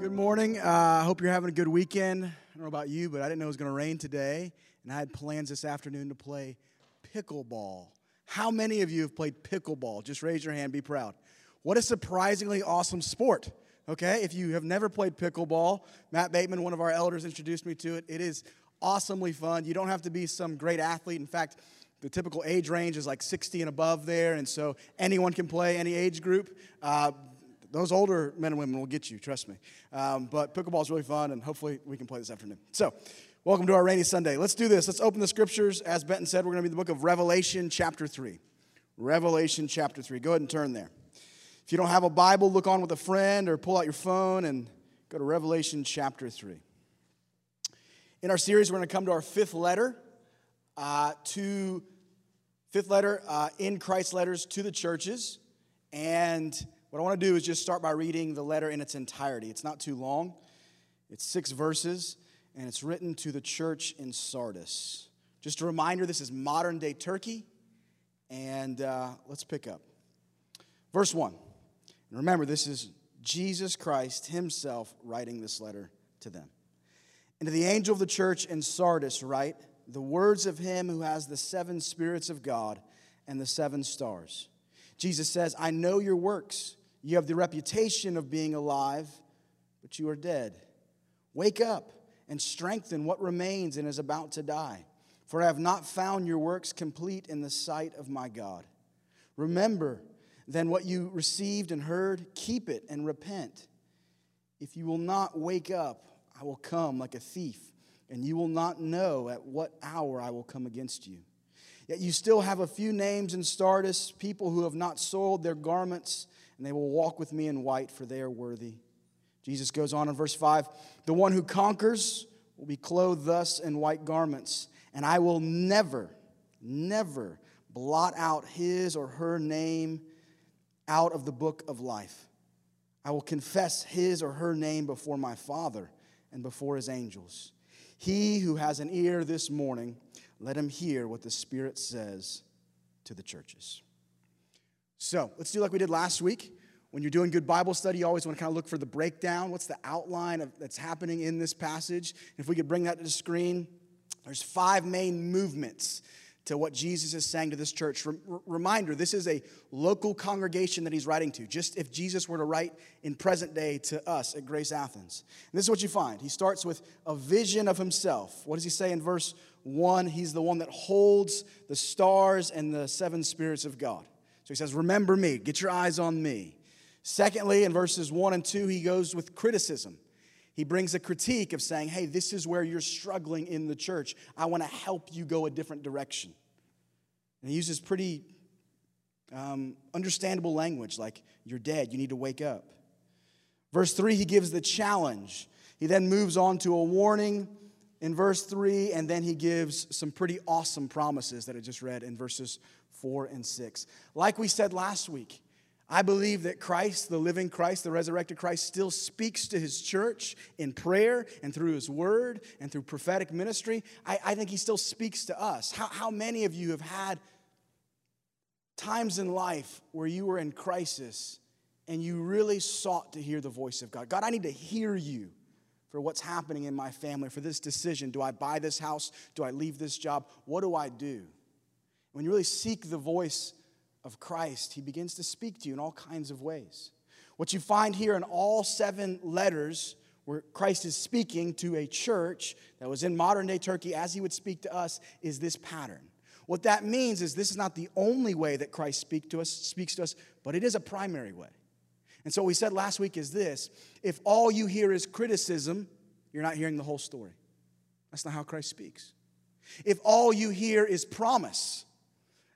Good morning. I uh, hope you're having a good weekend. I don't know about you, but I didn't know it was going to rain today, and I had plans this afternoon to play pickleball. How many of you have played pickleball? Just raise your hand, be proud. What a surprisingly awesome sport. Okay, if you have never played pickleball, Matt Bateman, one of our elders, introduced me to it. It is awesomely fun. You don't have to be some great athlete. In fact, the typical age range is like 60 and above there, and so anyone can play, any age group. Uh, those older men and women will get you, trust me. Um, but pickleball is really fun, and hopefully we can play this afternoon. So, welcome to our rainy Sunday. Let's do this. Let's open the scriptures. As Benton said, we're going to be the book of Revelation, chapter 3. Revelation, chapter 3. Go ahead and turn there. If you don't have a Bible, look on with a friend or pull out your phone and go to Revelation, chapter 3. In our series, we're going to come to our fifth letter uh, to fifth letter uh, in Christ's letters to the churches. And what I want to do is just start by reading the letter in its entirety. It's not too long, it's six verses, and it's written to the church in Sardis. Just a reminder this is modern day Turkey, and uh, let's pick up. Verse 1. And remember, this is Jesus Christ Himself writing this letter to them. And to the angel of the church in Sardis, write the words of Him who has the seven spirits of God and the seven stars. Jesus says, I know your works you have the reputation of being alive, but you are dead. Wake up and strengthen what remains and is about to die, for I have not found your works complete in the sight of my God. Remember then what you received and heard, keep it and repent. If you will not wake up, I will come like a thief, and you will not know at what hour I will come against you. Yet you still have a few names in Sardis, people who have not soiled their garments and they will walk with me in white, for they are worthy. Jesus goes on in verse 5 The one who conquers will be clothed thus in white garments, and I will never, never blot out his or her name out of the book of life. I will confess his or her name before my Father and before his angels. He who has an ear this morning, let him hear what the Spirit says to the churches. So let's do like we did last week. When you're doing good Bible study, you always want to kind of look for the breakdown. What's the outline of, that's happening in this passage? If we could bring that to the screen, there's five main movements to what Jesus is saying to this church. reminder this is a local congregation that he's writing to, just if Jesus were to write in present day to us at Grace Athens. And this is what you find. He starts with a vision of himself. What does he say in verse 1? He's the one that holds the stars and the seven spirits of God. So he says, Remember me, get your eyes on me. Secondly, in verses 1 and 2, he goes with criticism. He brings a critique of saying, Hey, this is where you're struggling in the church. I want to help you go a different direction. And he uses pretty um, understandable language like, You're dead, you need to wake up. Verse 3, he gives the challenge. He then moves on to a warning in verse 3, and then he gives some pretty awesome promises that I just read in verses 4 and 6. Like we said last week, I believe that Christ, the living Christ, the resurrected Christ, still speaks to his church in prayer and through his word and through prophetic ministry. I, I think he still speaks to us. How, how many of you have had times in life where you were in crisis and you really sought to hear the voice of God? God, I need to hear you for what's happening in my family, for this decision. Do I buy this house? Do I leave this job? What do I do? When you really seek the voice of Christ, he begins to speak to you in all kinds of ways. What you find here in all seven letters, where Christ is speaking to a church that was in modern day Turkey as he would speak to us, is this pattern. What that means is this is not the only way that Christ speak to us, speaks to us, but it is a primary way. And so we said last week is this if all you hear is criticism, you're not hearing the whole story. That's not how Christ speaks. If all you hear is promise,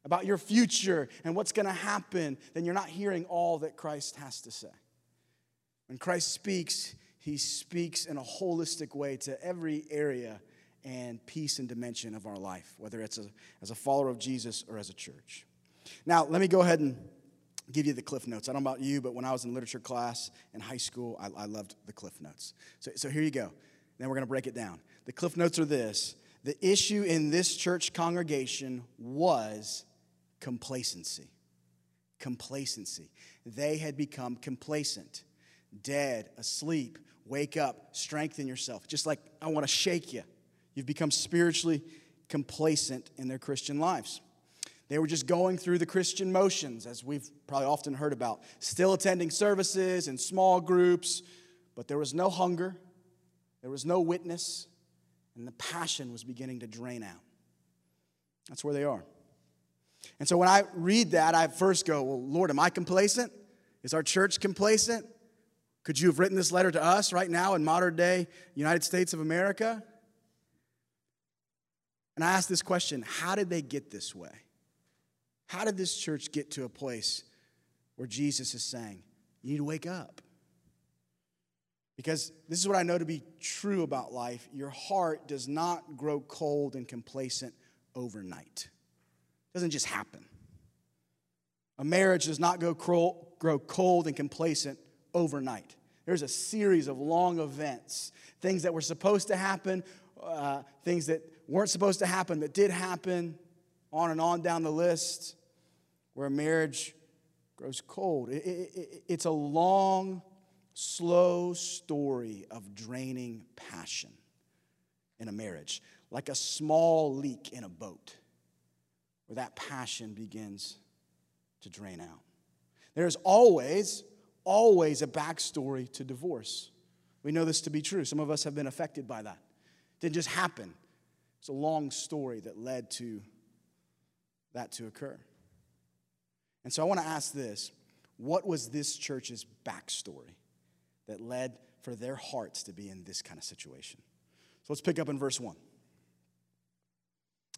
about your future and what's going to happen, then you're not hearing all that Christ has to say. When Christ speaks, he speaks in a holistic way to every area and piece and dimension of our life, whether it's a, as a follower of Jesus or as a church. Now, let me go ahead and give you the cliff notes. I don't know about you, but when I was in literature class in high school, I, I loved the cliff notes. So, so here you go. Then we're going to break it down. The cliff notes are this the issue in this church congregation was complacency. Complacency. They had become complacent. dead, asleep. Wake up, strengthen yourself. Just like I want to shake you. You've become spiritually complacent in their Christian lives. They were just going through the Christian motions, as we've probably often heard about, still attending services and small groups, but there was no hunger, there was no witness, and the passion was beginning to drain out. That's where they are. And so when I read that, I first go, Well, Lord, am I complacent? Is our church complacent? Could you have written this letter to us right now in modern day United States of America? And I ask this question How did they get this way? How did this church get to a place where Jesus is saying, You need to wake up? Because this is what I know to be true about life your heart does not grow cold and complacent overnight, it doesn't just happen. A marriage does not go grow cold and complacent overnight. There's a series of long events, things that were supposed to happen, uh, things that weren't supposed to happen that did happen, on and on down the list, where a marriage grows cold. It, it, it, it's a long, slow story of draining passion in a marriage, like a small leak in a boat, where that passion begins to drain out. There's always, always a backstory to divorce. We know this to be true. Some of us have been affected by that. It didn't just happen, it's a long story that led to that to occur. And so I want to ask this what was this church's backstory that led for their hearts to be in this kind of situation? So let's pick up in verse 1.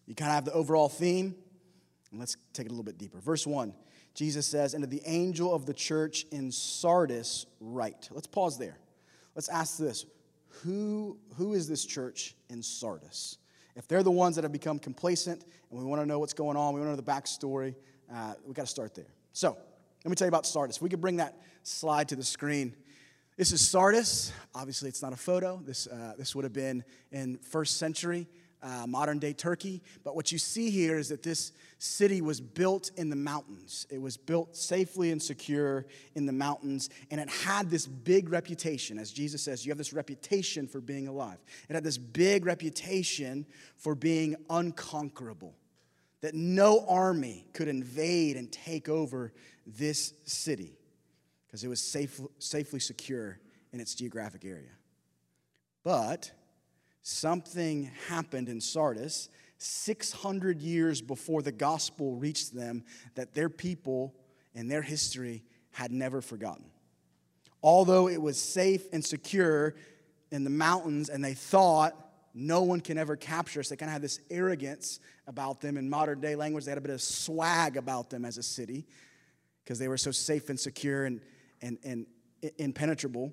You kind of have the overall theme, and let's take it a little bit deeper. Verse 1 Jesus says, And to the angel of the church in Sardis, write. Let's pause there. Let's ask this who, who is this church in Sardis? If they're the ones that have become complacent and we want to know what's going on, we want to know the backstory, uh, we got to start there. So, let me tell you about Sardis. We could bring that slide to the screen. This is Sardis. Obviously, it's not a photo. This, uh, this would have been in first century uh, modern day Turkey. But what you see here is that this city was built in the mountains. It was built safely and secure in the mountains, and it had this big reputation. As Jesus says, you have this reputation for being alive. It had this big reputation for being unconquerable, that no army could invade and take over this city because it was safe, safely secure in its geographic area. But something happened in Sardis 600 years before the gospel reached them that their people and their history had never forgotten. Although it was safe and secure in the mountains, and they thought no one can ever capture us, they kind of had this arrogance about them. In modern day language, they had a bit of swag about them as a city because they were so safe and secure and, and, and impenetrable.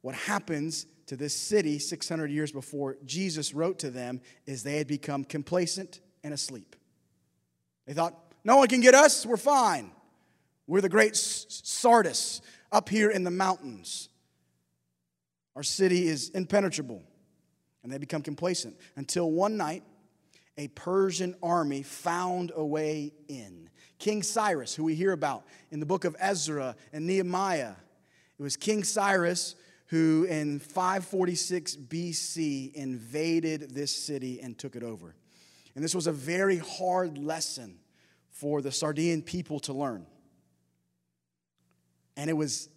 What happens to this city 600 years before Jesus wrote to them is they had become complacent and asleep. They thought, no one can get us, we're fine. We're the great Sardis up here in the mountains. Our city is impenetrable. And they become complacent until one night, a Persian army found a way in. King Cyrus, who we hear about in the book of Ezra and Nehemiah, it was King Cyrus who in 546 BC invaded this city and took it over. And this was a very hard lesson for the Sardinian people to learn. And it was,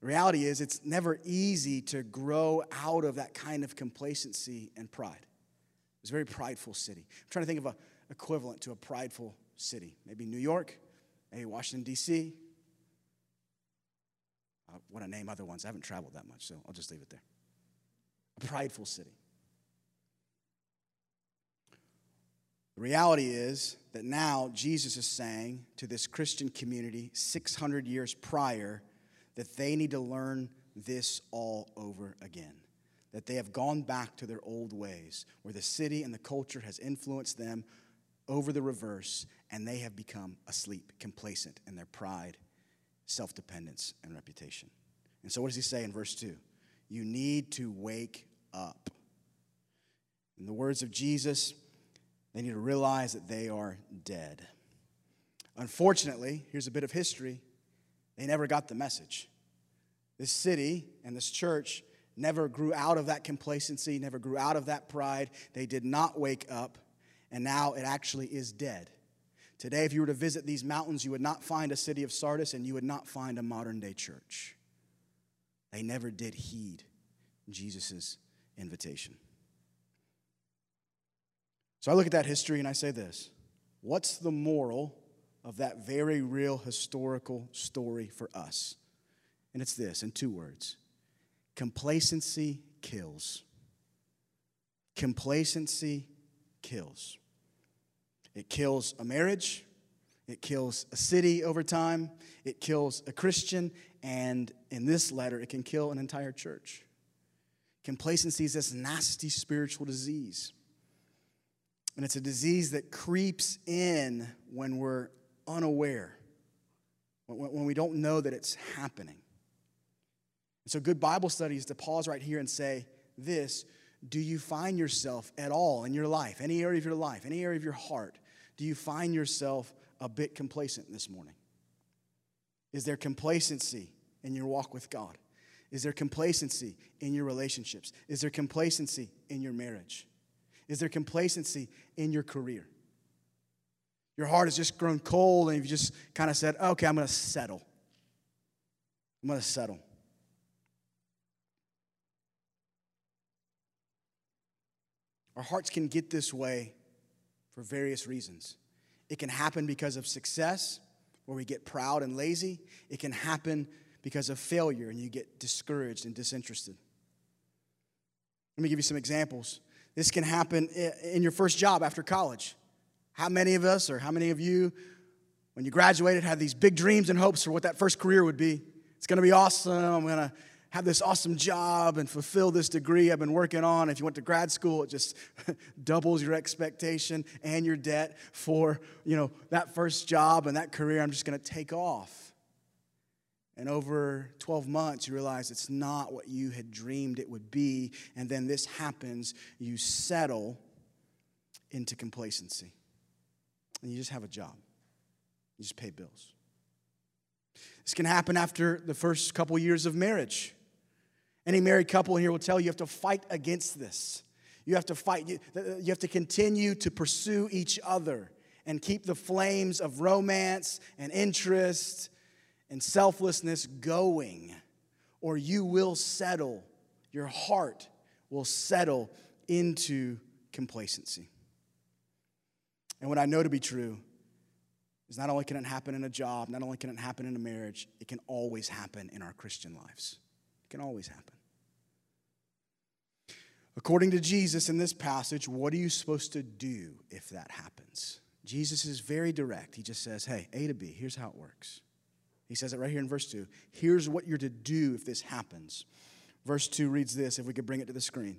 reality is, it's never easy to grow out of that kind of complacency and pride. It was a very prideful city. I'm trying to think of an equivalent to a prideful city. Maybe New York, maybe Washington, D.C., I want to name other ones. I haven't traveled that much, so I'll just leave it there. A prideful city. The reality is that now Jesus is saying to this Christian community 600 years prior that they need to learn this all over again. That they have gone back to their old ways, where the city and the culture has influenced them over the reverse, and they have become asleep, complacent in their pride self dependence, and reputation. And so, what does he say in verse 2? You need to wake up. In the words of Jesus, they need to realize that they are dead. Unfortunately, here's a bit of history they never got the message. This city and this church never grew out of that complacency, never grew out of that pride. They did not wake up, and now it actually is dead. Today, if you were to visit these mountains, you would not find a city of Sardis and you would not find a modern day church. They never did heed Jesus' invitation. So I look at that history and I say this What's the moral of that very real historical story for us? And it's this in two words complacency kills. Complacency kills. It kills a marriage, it kills a city over time, it kills a Christian, and in this letter, it can kill an entire church. Complacency is this nasty spiritual disease. And it's a disease that creeps in when we're unaware, when we don't know that it's happening. So, good Bible study is to pause right here and say this Do you find yourself at all in your life, any area of your life, any area of your heart, do you find yourself a bit complacent this morning? Is there complacency in your walk with God? Is there complacency in your relationships? Is there complacency in your marriage? Is there complacency in your career? Your heart has just grown cold and you've just kind of said, okay, I'm going to settle. I'm going to settle. Our hearts can get this way for various reasons. It can happen because of success, where we get proud and lazy. It can happen because of failure and you get discouraged and disinterested. Let me give you some examples. This can happen in your first job after college. How many of us, or how many of you, when you graduated, had these big dreams and hopes for what that first career would be? It's gonna be awesome. I'm gonna have this awesome job and fulfill this degree I've been working on. If you went to grad school, it just doubles your expectation and your debt for, you know, that first job and that career I'm just going to take off. And over 12 months, you realize it's not what you had dreamed it would be. And then this happens, you settle into complacency. And you just have a job, you just pay bills. This can happen after the first couple years of marriage. Any married couple here will tell you you have to fight against this. You have to fight, you, you have to continue to pursue each other and keep the flames of romance and interest and selflessness going, or you will settle, your heart will settle into complacency. And what I know to be true is not only can it happen in a job, not only can it happen in a marriage, it can always happen in our Christian lives. It can always happen. According to Jesus in this passage, what are you supposed to do if that happens? Jesus is very direct. He just says, hey, A to B, here's how it works. He says it right here in verse 2. Here's what you're to do if this happens. Verse 2 reads this, if we could bring it to the screen.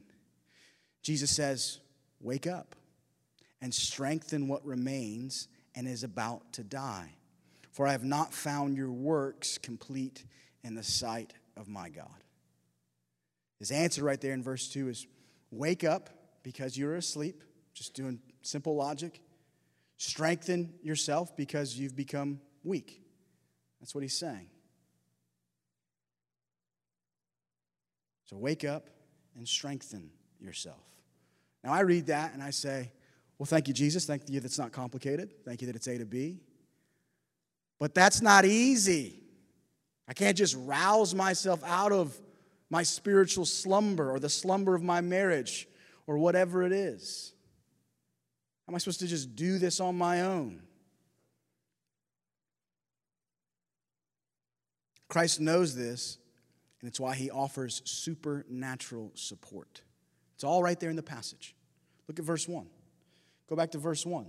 Jesus says, Wake up and strengthen what remains and is about to die. For I have not found your works complete in the sight of my God. His answer right there in verse 2 is Wake up because you're asleep, just doing simple logic. Strengthen yourself because you've become weak. That's what he's saying. So wake up and strengthen yourself. Now I read that and I say, well, thank you, Jesus. Thank you that's not complicated. Thank you that it's A to B. But that's not easy. I can't just rouse myself out of my spiritual slumber or the slumber of my marriage or whatever it is? How am I supposed to just do this on my own? Christ knows this, and it's why he offers supernatural support. It's all right there in the passage. Look at verse 1. Go back to verse 1.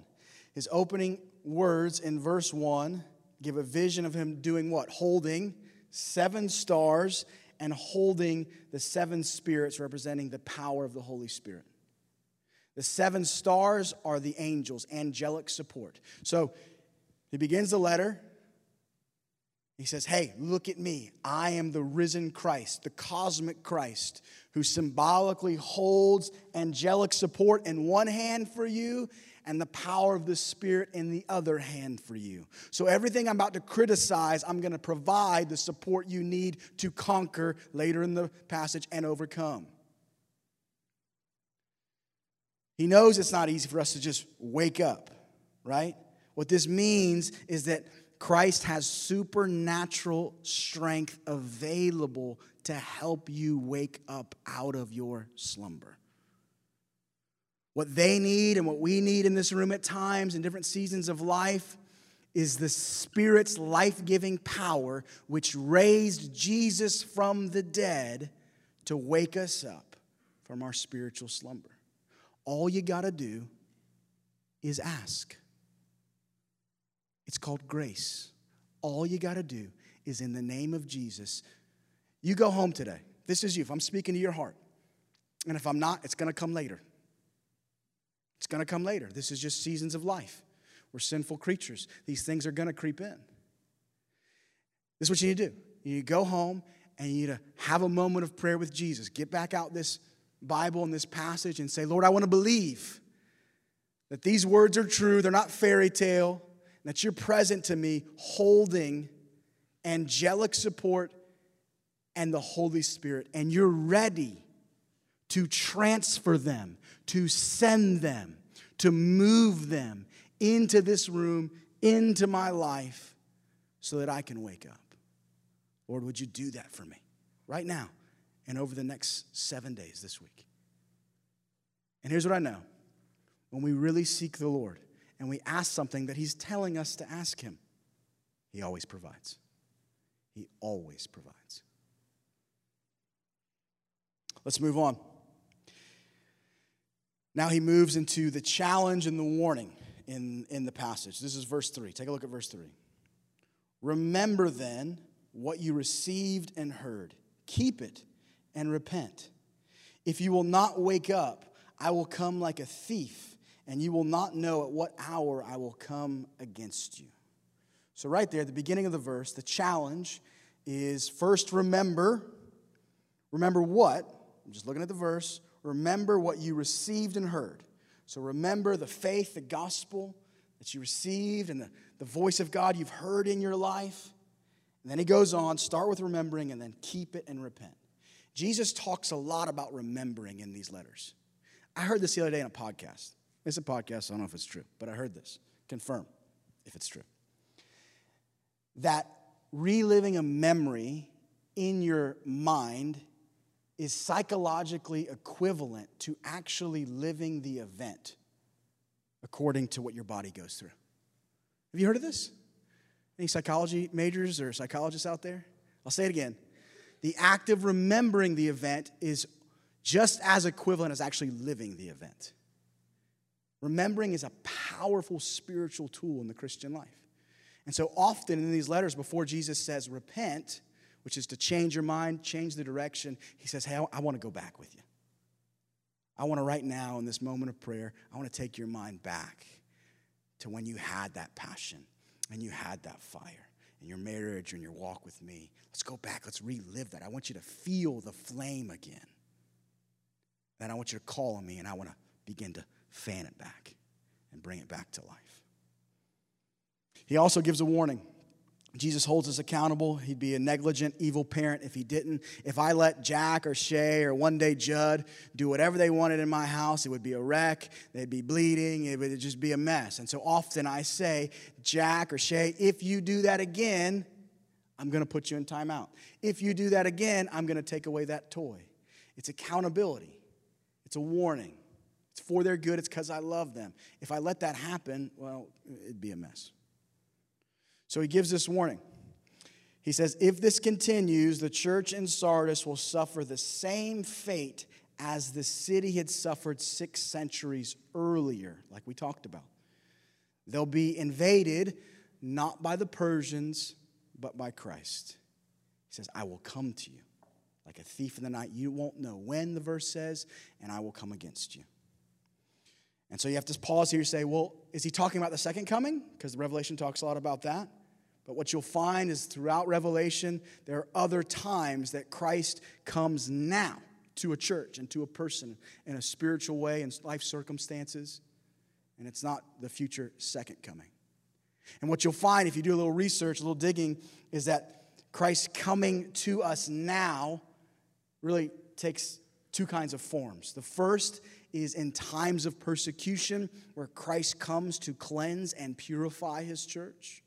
His opening words in verse 1 give a vision of him doing what? Holding seven stars and holding the seven spirits representing the power of the Holy Spirit. The seven stars are the angels, angelic support. So he begins the letter. He says, Hey, look at me. I am the risen Christ, the cosmic Christ, who symbolically holds angelic support in one hand for you and the power of the Spirit in the other hand for you. So, everything I'm about to criticize, I'm going to provide the support you need to conquer later in the passage and overcome. He knows it's not easy for us to just wake up, right? What this means is that Christ has supernatural strength available to help you wake up out of your slumber. What they need and what we need in this room at times in different seasons of life is the Spirit's life giving power, which raised Jesus from the dead to wake us up from our spiritual slumber. All you got to do is ask. It's called grace. All you got to do is in the name of Jesus. You go home today. This is you. If I'm speaking to your heart, and if I'm not, it's going to come later. It's going to come later. This is just seasons of life. We're sinful creatures. These things are going to creep in. This is what you need to do. You need to go home and you need to have a moment of prayer with Jesus. Get back out this Bible and this passage and say, Lord, I want to believe that these words are true. They're not fairy tale that you're present to me holding angelic support and the Holy Spirit, and you're ready to transfer them, to send them, to move them into this room, into my life, so that I can wake up. Lord, would you do that for me right now and over the next seven days this week? And here's what I know when we really seek the Lord, and we ask something that He's telling us to ask Him, He always provides. He always provides. Let's move on. Now he moves into the challenge and the warning in, in the passage. This is verse 3. Take a look at verse 3. Remember then what you received and heard, keep it and repent. If you will not wake up, I will come like a thief and you will not know at what hour I will come against you. So, right there, at the beginning of the verse, the challenge is first remember. Remember what? I'm just looking at the verse. Remember what you received and heard. So, remember the faith, the gospel that you received, and the, the voice of God you've heard in your life. And then he goes on start with remembering and then keep it and repent. Jesus talks a lot about remembering in these letters. I heard this the other day in a podcast. It's a podcast, I don't know if it's true, but I heard this. Confirm if it's true. That reliving a memory in your mind is psychologically equivalent to actually living the event according to what your body goes through. Have you heard of this? Any psychology majors or psychologists out there? I'll say it again. The act of remembering the event is just as equivalent as actually living the event. Remembering is a powerful spiritual tool in the Christian life. And so often in these letters, before Jesus says repent, which is to change your mind, change the direction, he says, Hey, I want to go back with you. I want to, right now, in this moment of prayer, I want to take your mind back to when you had that passion and you had that fire in your marriage and your walk with me. Let's go back. Let's relive that. I want you to feel the flame again. Then I want you to call on me and I want to begin to fan it back and bring it back to life. He also gives a warning. Jesus holds us accountable. He'd be a negligent, evil parent if he didn't. If I let Jack or Shay or one day Judd do whatever they wanted in my house, it would be a wreck. They'd be bleeding. It would just be a mess. And so often I say, Jack or Shay, if you do that again, I'm going to put you in timeout. If you do that again, I'm going to take away that toy. It's accountability, it's a warning. It's for their good, it's because I love them. If I let that happen, well, it'd be a mess. So he gives this warning. He says, If this continues, the church in Sardis will suffer the same fate as the city had suffered six centuries earlier, like we talked about. They'll be invaded not by the Persians, but by Christ. He says, I will come to you like a thief in the night. You won't know when, the verse says, and I will come against you. And so you have to pause here and say, well, is he talking about the second coming? Because Revelation talks a lot about that. But what you'll find is throughout Revelation, there are other times that Christ comes now to a church and to a person in a spiritual way and life circumstances. and it's not the future second coming. And what you'll find if you do a little research, a little digging, is that Christ coming to us now really takes two kinds of forms. The first is in times of persecution, where Christ comes to cleanse and purify his church.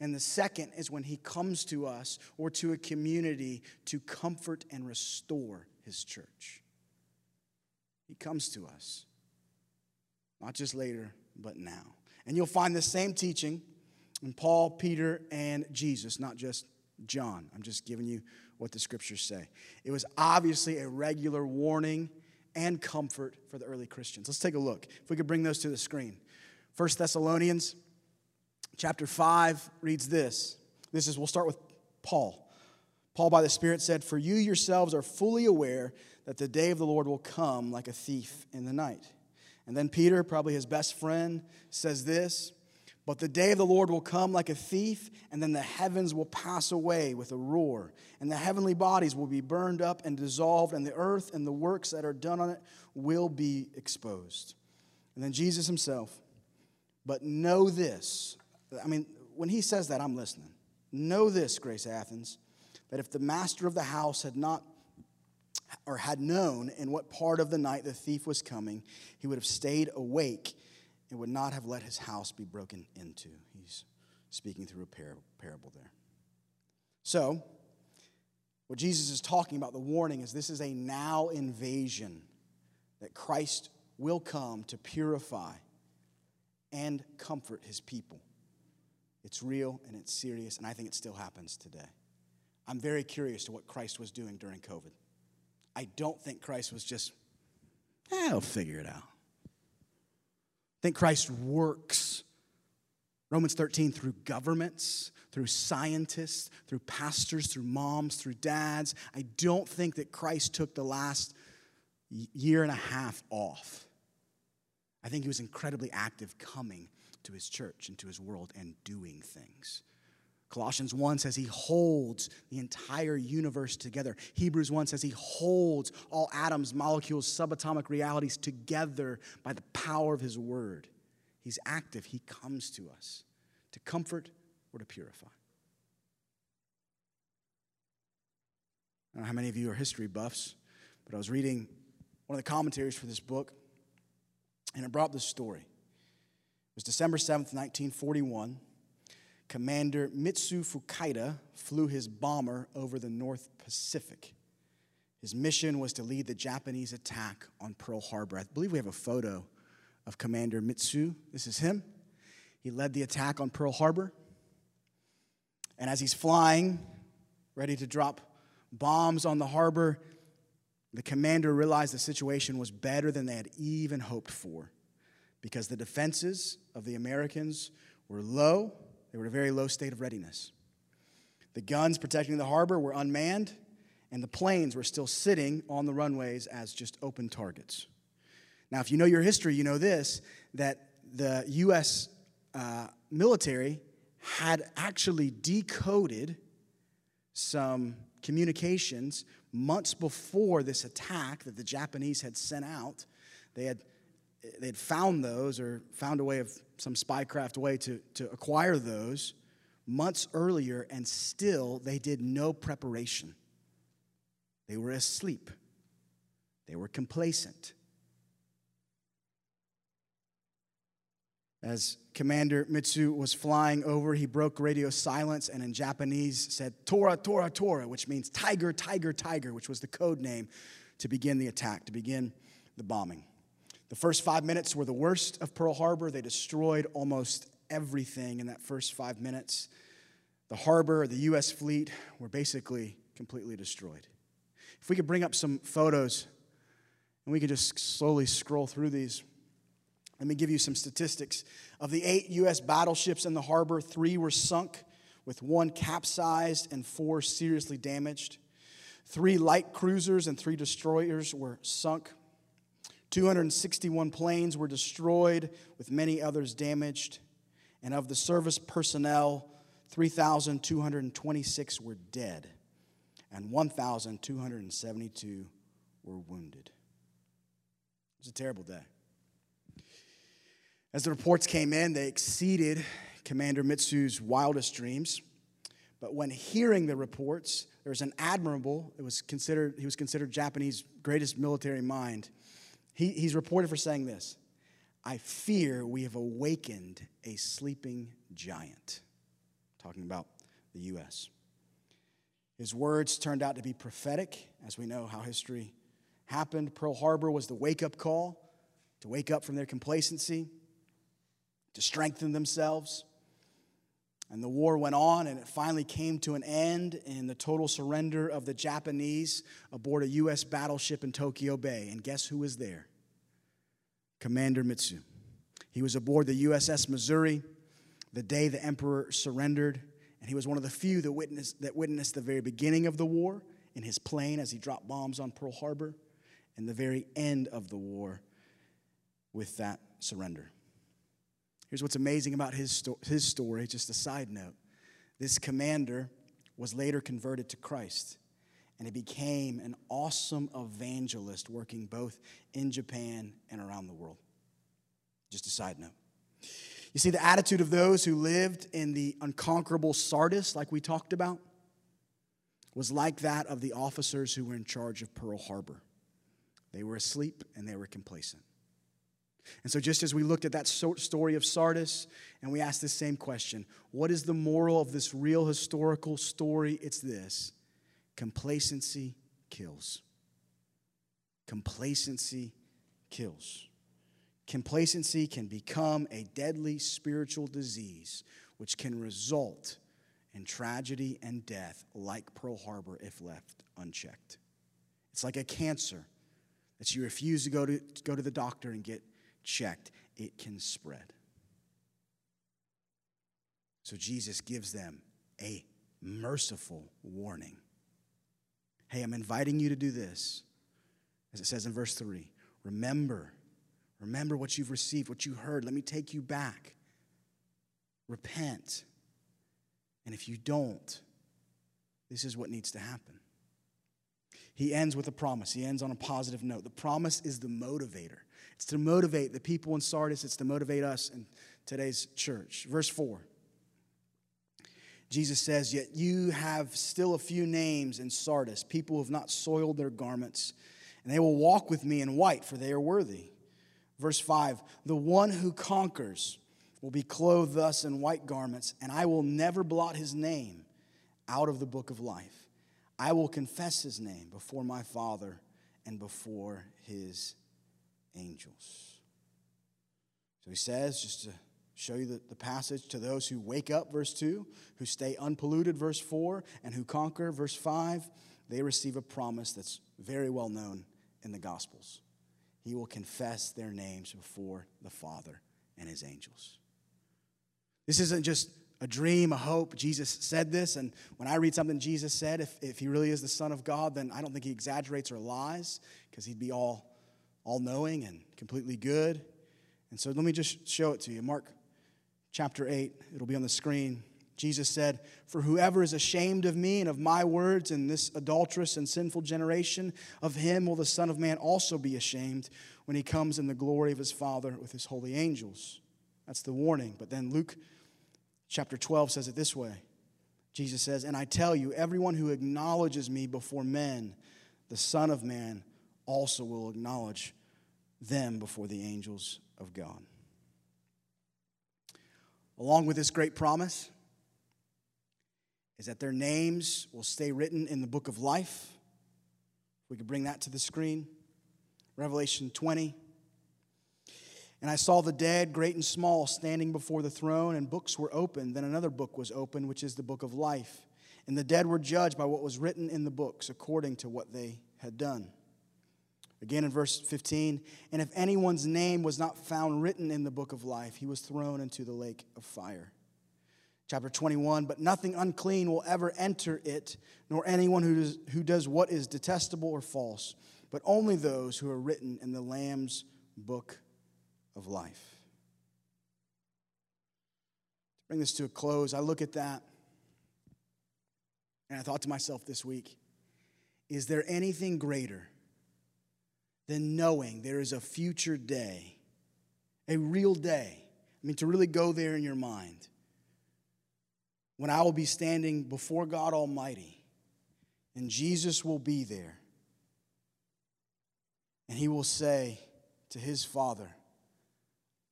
And the second is when he comes to us or to a community to comfort and restore his church. He comes to us, not just later, but now. And you'll find the same teaching in Paul, Peter, and Jesus, not just John. I'm just giving you what the scriptures say. It was obviously a regular warning and comfort for the early Christians. Let's take a look. If we could bring those to the screen. First Thessalonians chapter 5 reads this. This is we'll start with Paul. Paul by the Spirit said, "For you yourselves are fully aware that the day of the Lord will come like a thief in the night." And then Peter, probably his best friend, says this, but the day of the Lord will come like a thief, and then the heavens will pass away with a roar, and the heavenly bodies will be burned up and dissolved, and the earth and the works that are done on it will be exposed. And then Jesus himself, but know this. I mean, when he says that, I'm listening. Know this, Grace Athens, that if the master of the house had not or had known in what part of the night the thief was coming, he would have stayed awake and would not have let his house be broken into. He's speaking through a parable there. So, what Jesus is talking about, the warning, is this is a now invasion that Christ will come to purify and comfort his people. It's real and it's serious, and I think it still happens today. I'm very curious to what Christ was doing during COVID. I don't think Christ was just, eh, I'll figure it out think Christ works. Romans 13 through governments, through scientists, through pastors, through moms, through dads. I don't think that Christ took the last year and a half off. I think he was incredibly active coming to his church and to his world and doing things. Colossians 1 says he holds the entire universe together. Hebrews 1 says he holds all atoms, molecules, subatomic realities together by the power of his word. He's active, he comes to us to comfort or to purify. I don't know how many of you are history buffs, but I was reading one of the commentaries for this book, and it brought this story. It was December 7th, 1941. Commander Mitsu Fuchida flew his bomber over the North Pacific. His mission was to lead the Japanese attack on Pearl Harbor. I believe we have a photo of Commander Mitsu. This is him. He led the attack on Pearl Harbor. And as he's flying, ready to drop bombs on the harbor, the commander realized the situation was better than they had even hoped for because the defenses of the Americans were low they were in a very low state of readiness. The guns protecting the harbor were unmanned, and the planes were still sitting on the runways as just open targets. Now, if you know your history, you know this that the U.S. Uh, military had actually decoded some communications months before this attack that the Japanese had sent out. They had they'd found those or found a way of some spycraft way to, to acquire those months earlier, and still they did no preparation. They were asleep, they were complacent. As Commander Mitsu was flying over, he broke radio silence and in Japanese said, Tora, Tora, Tora, which means tiger, tiger, tiger, which was the code name to begin the attack, to begin the bombing. The first five minutes were the worst of Pearl Harbor. They destroyed almost everything in that first five minutes. The harbor, the U.S. fleet were basically completely destroyed. If we could bring up some photos and we could just slowly scroll through these. Let me give you some statistics. Of the eight U.S. battleships in the harbor, three were sunk, with one capsized and four seriously damaged. Three light cruisers and three destroyers were sunk. 261 planes were destroyed, with many others damaged. And of the service personnel, 3,226 were dead, and 1,272 were wounded. It was a terrible day. As the reports came in, they exceeded Commander Mitsu's wildest dreams. But when hearing the reports, there was an admirable, it was considered, he was considered Japanese greatest military mind. He, he's reported for saying this I fear we have awakened a sleeping giant. Talking about the U.S. His words turned out to be prophetic, as we know how history happened. Pearl Harbor was the wake up call to wake up from their complacency to strengthen themselves. And the war went on, and it finally came to an end in the total surrender of the Japanese aboard a U.S. battleship in Tokyo Bay. And guess who was there? Commander Mitsu. He was aboard the USS Missouri the day the emperor surrendered, and he was one of the few that witnessed, that witnessed the very beginning of the war in his plane as he dropped bombs on Pearl Harbor, and the very end of the war with that surrender. Here's what's amazing about his, sto- his story, just a side note. This commander was later converted to Christ, and he became an awesome evangelist working both in Japan and around the world. Just a side note. You see, the attitude of those who lived in the unconquerable Sardis, like we talked about, was like that of the officers who were in charge of Pearl Harbor. They were asleep and they were complacent. And so, just as we looked at that story of Sardis and we asked the same question what is the moral of this real historical story? It's this complacency kills. Complacency kills. Complacency can become a deadly spiritual disease which can result in tragedy and death, like Pearl Harbor if left unchecked. It's like a cancer that you refuse to go to, to go to the doctor and get checked, it can spread. So Jesus gives them a merciful warning. Hey, I'm inviting you to do this, as it says in verse 3. Remember, remember what you've received, what you heard. Let me take you back. Repent. And if you don't, this is what needs to happen. He ends with a promise. He ends on a positive note. The promise is the motivator. It's to motivate the people in Sardis, it's to motivate us in today's church. Verse 4. Jesus says, Yet you have still a few names in Sardis, people who have not soiled their garments, and they will walk with me in white, for they are worthy. Verse 5 The one who conquers will be clothed thus in white garments, and I will never blot his name out of the book of life. I will confess his name before my Father and before his angels. So he says, just to show you the, the passage, to those who wake up, verse 2, who stay unpolluted, verse 4, and who conquer, verse 5, they receive a promise that's very well known in the Gospels. He will confess their names before the Father and his angels. This isn't just a dream, a hope. Jesus said this, and when I read something Jesus said, if, if he really is the Son of God, then I don't think he exaggerates or lies because he'd be all all knowing and completely good. And so let me just show it to you. Mark chapter 8, it'll be on the screen. Jesus said, For whoever is ashamed of me and of my words in this adulterous and sinful generation, of him will the Son of Man also be ashamed when he comes in the glory of his Father with his holy angels. That's the warning. But then Luke chapter 12 says it this way Jesus says, And I tell you, everyone who acknowledges me before men, the Son of Man, also will acknowledge them before the angels of God. Along with this great promise is that their names will stay written in the book of life. We could bring that to the screen. Revelation 20. And I saw the dead, great and small, standing before the throne, and books were opened. Then another book was opened, which is the book of life. And the dead were judged by what was written in the books, according to what they had done. Again in verse 15, and if anyone's name was not found written in the book of life, he was thrown into the lake of fire. Chapter 21, but nothing unclean will ever enter it, nor anyone who does, who does what is detestable or false, but only those who are written in the Lamb's book of life. To bring this to a close, I look at that and I thought to myself this week is there anything greater? Than knowing there is a future day, a real day, I mean, to really go there in your mind. When I will be standing before God Almighty, and Jesus will be there, and he will say to his Father,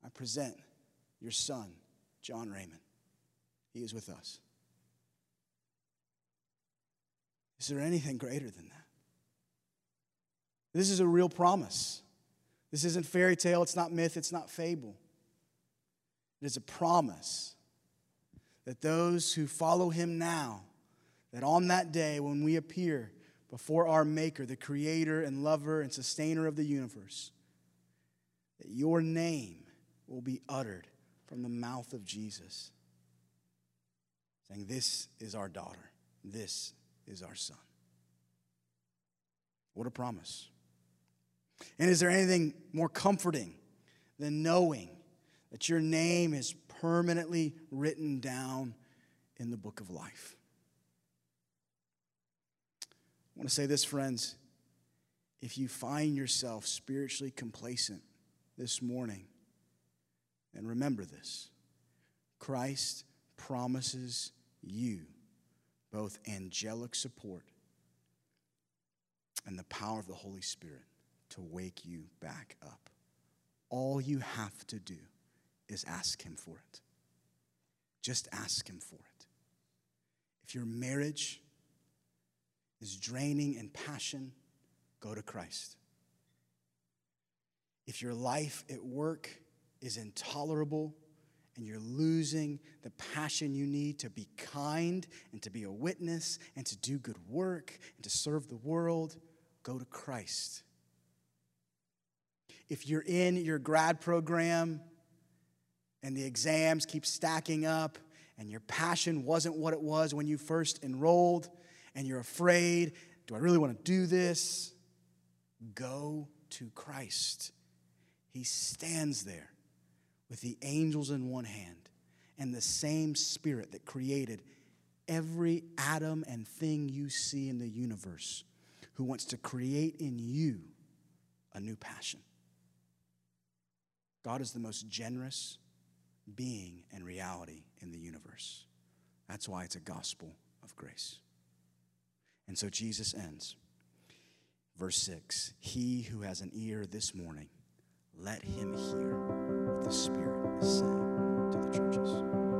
I present your son, John Raymond. He is with us. Is there anything greater than that? This is a real promise. This isn't fairy tale, it's not myth, it's not fable. It is a promise that those who follow him now, that on that day when we appear before our Maker, the creator and lover and sustainer of the universe, that your name will be uttered from the mouth of Jesus, saying, This is our daughter, this is our son. What a promise. And is there anything more comforting than knowing that your name is permanently written down in the book of life? I want to say this, friends. If you find yourself spiritually complacent this morning, then remember this Christ promises you both angelic support and the power of the Holy Spirit to wake you back up. All you have to do is ask Him for it. Just ask Him for it. If your marriage is draining in passion, go to Christ. If your life at work is intolerable and you're losing the passion you need to be kind and to be a witness and to do good work and to serve the world, go to Christ. If you're in your grad program and the exams keep stacking up and your passion wasn't what it was when you first enrolled and you're afraid, do I really want to do this? Go to Christ. He stands there with the angels in one hand and the same spirit that created every atom and thing you see in the universe, who wants to create in you a new passion. God is the most generous being and reality in the universe. That's why it's a gospel of grace. And so Jesus ends. Verse 6 He who has an ear this morning, let him hear what the Spirit is saying to the churches.